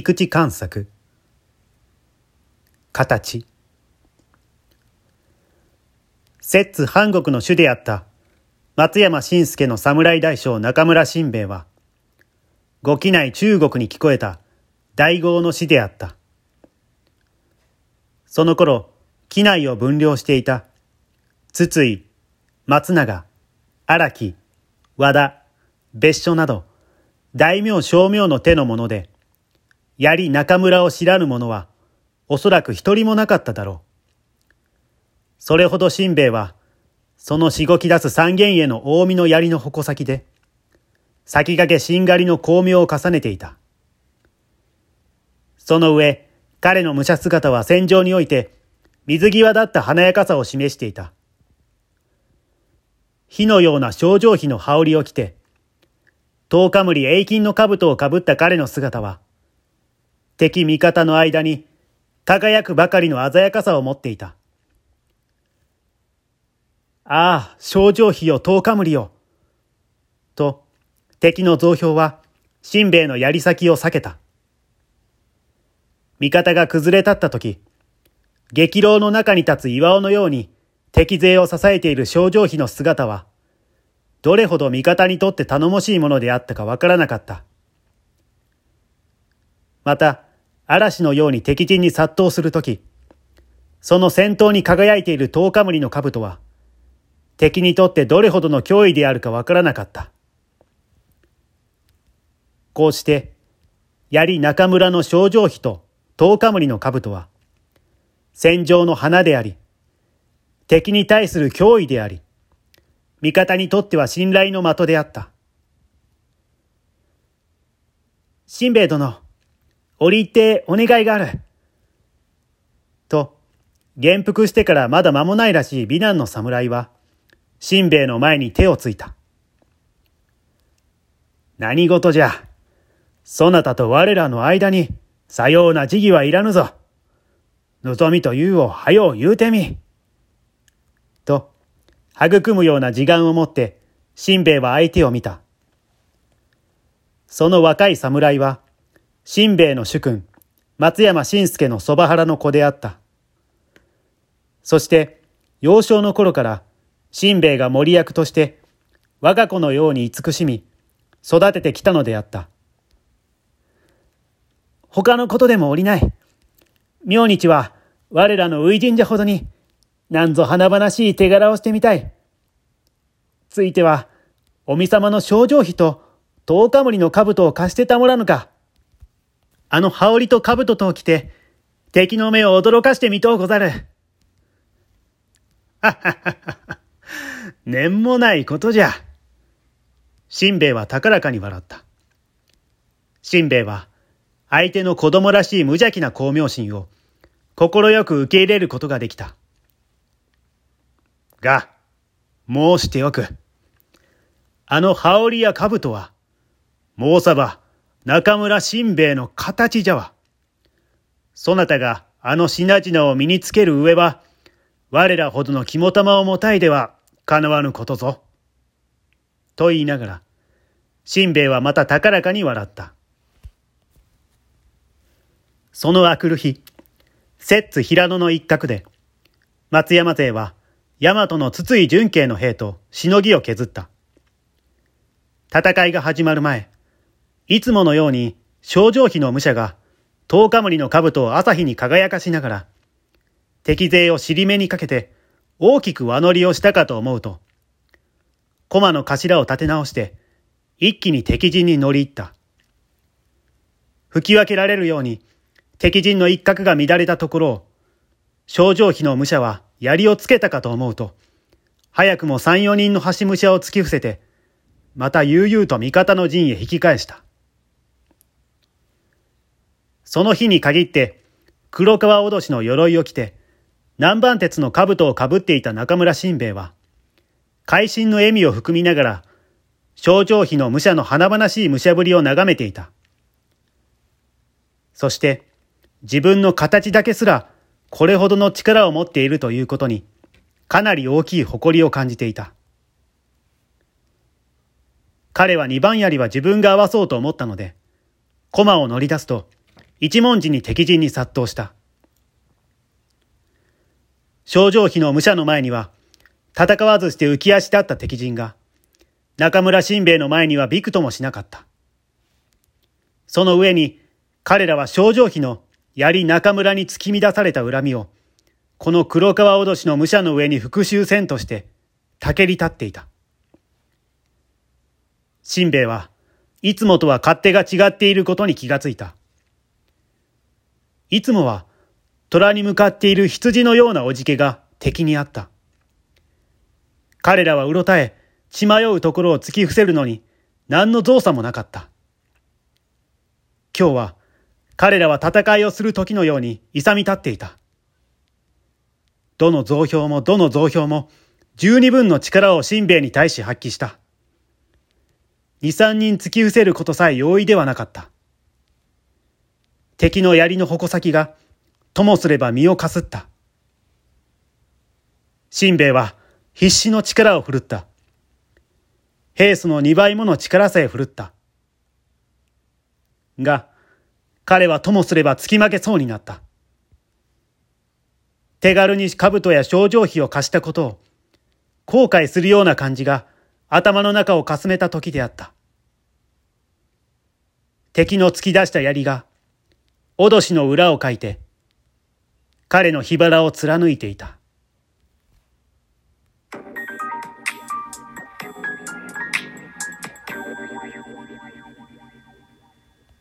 菊池観作。形。摂津藩国の主であった松山信介の侍大将中村新兵衛はご機内中国に聞こえた大号の死であった。その頃機内を分量していた筒井松永荒木和田別所など大名小名の手のもので槍中村を知らぬ者は、おそらく一人もなかっただろう。それほど新兵衛は、そのしごき出す三軒への近江の槍の矛先で、先駆けしんがりの巧妙を重ねていた。その上、彼の武者姿は戦場において、水際だった華やかさを示していた。火のような症状火の羽織を着て、十日無り永金の兜をかぶった彼の姿は、敵味方の間に輝くばかりの鮮やかさを持っていた。ああ、症状費よ、十日無りよ。と、敵の増票は、新兵衛の槍先を避けた。味方が崩れ立った時、激浪の中に立つ岩尾のように敵勢を支えている症状費の姿は、どれほど味方にとって頼もしいものであったかわからなかった。また、嵐のように敵陣に殺到するとき、その先頭に輝いている十日無りの兜は、敵にとってどれほどの脅威であるかわからなかった。こうして、槍中村の症状費と十日無りの兜は、戦場の花であり、敵に対する脅威であり、味方にとっては信頼の的であった。新兵衛殿、折り入ってお願いがある。と、元服してからまだ間もないらしい美男の侍は、しんべヱの前に手をついた。何事じゃ。そなたと我らの間に、さような時儀はいらぬぞ。望みというをはよう言うてみ。と、育むような時間をもって、しんべヱは相手を見た。その若い侍は、新兵衛の主君、松山信介のそば原の子であった。そして、幼少の頃から、新兵衛が森役として、我が子のように慈しみ、育ててきたのであった。他のことでもおりない。明日は、我らの初神社ほどに、なんぞ華々しい手柄をしてみたい。ついては、おみさまの症状費と、十日無りの兜を貸してたもらぬか。あの羽織と兜とを着て、敵の目を驚かしてみとうござる。はははは。念もないことじゃ。しんべヱは高らかに笑った。しんべヱは、相手の子供らしい無邪気な巧妙心を、快く受け入れることができた。が、申しておく。あの羽織や兜は、もうさば、中村新兵衛の形じゃわ。そなたがあの品々を身につける上は、我らほどの肝玉をもたいでは叶わぬことぞ。と言いながら、新兵衛はまた高らかに笑った。そのあくる日、摂津平野の一角で、松山勢は大和の筒井純慶の兵としのぎを削った。戦いが始まる前、いつものように症状費の武者が十日無りの兜を朝日に輝かしながら、敵勢を尻目にかけて大きく輪乗りをしたかと思うと、駒の頭を立て直して、一気に敵陣に乗り入った。吹き分けられるように、敵陣の一角が乱れたところを、症状費の武者は槍をつけたかと思うと、早くも三四人の橋武者を突き伏せて、また悠々と味方の陣へ引き返した。その日に限って、黒川脅しの鎧を着て、南蛮鉄の兜をかぶっていた中村新兵衛は、会心の笑みを含みながら、症状費の武者の華々しい武者ぶりを眺めていた。そして、自分の形だけすら、これほどの力を持っているということに、かなり大きい誇りを感じていた。彼は二番槍は自分が合わそうと思ったので、駒を乗り出すと、一文字に敵陣に殺到した。症状費の武者の前には、戦わずして浮き足立った敵陣が、中村新兵衛の前にはびくともしなかった。その上に、彼らは症状費の槍中村に突き乱された恨みを、この黒川脅しの武者の上に復讐戦として、たけり立っていた。新兵衛はいつもとは勝手が違っていることに気がついた。いつもは虎に向かっている羊のようなおじけが敵にあった。彼らはうろたえ、血迷うところを突き伏せるのに何の造作もなかった。今日は彼らは戦いをする時のように勇み立っていた。どの増票もどの増票も十二分の力を新兵に対し発揮した。二三人突き伏せることさえ容易ではなかった。敵の槍の矛先が、ともすれば身をかすった。新兵衛は必死の力を振るった。平素の二倍もの力さえ振るった。が、彼はともすれば突き負けそうになった。手軽に兜や症状費を貸したことを、後悔するような感じが頭の中をかすめた時であった。敵の突き出した槍が、脅しの裏をかいて、彼の火腹を貫いていた。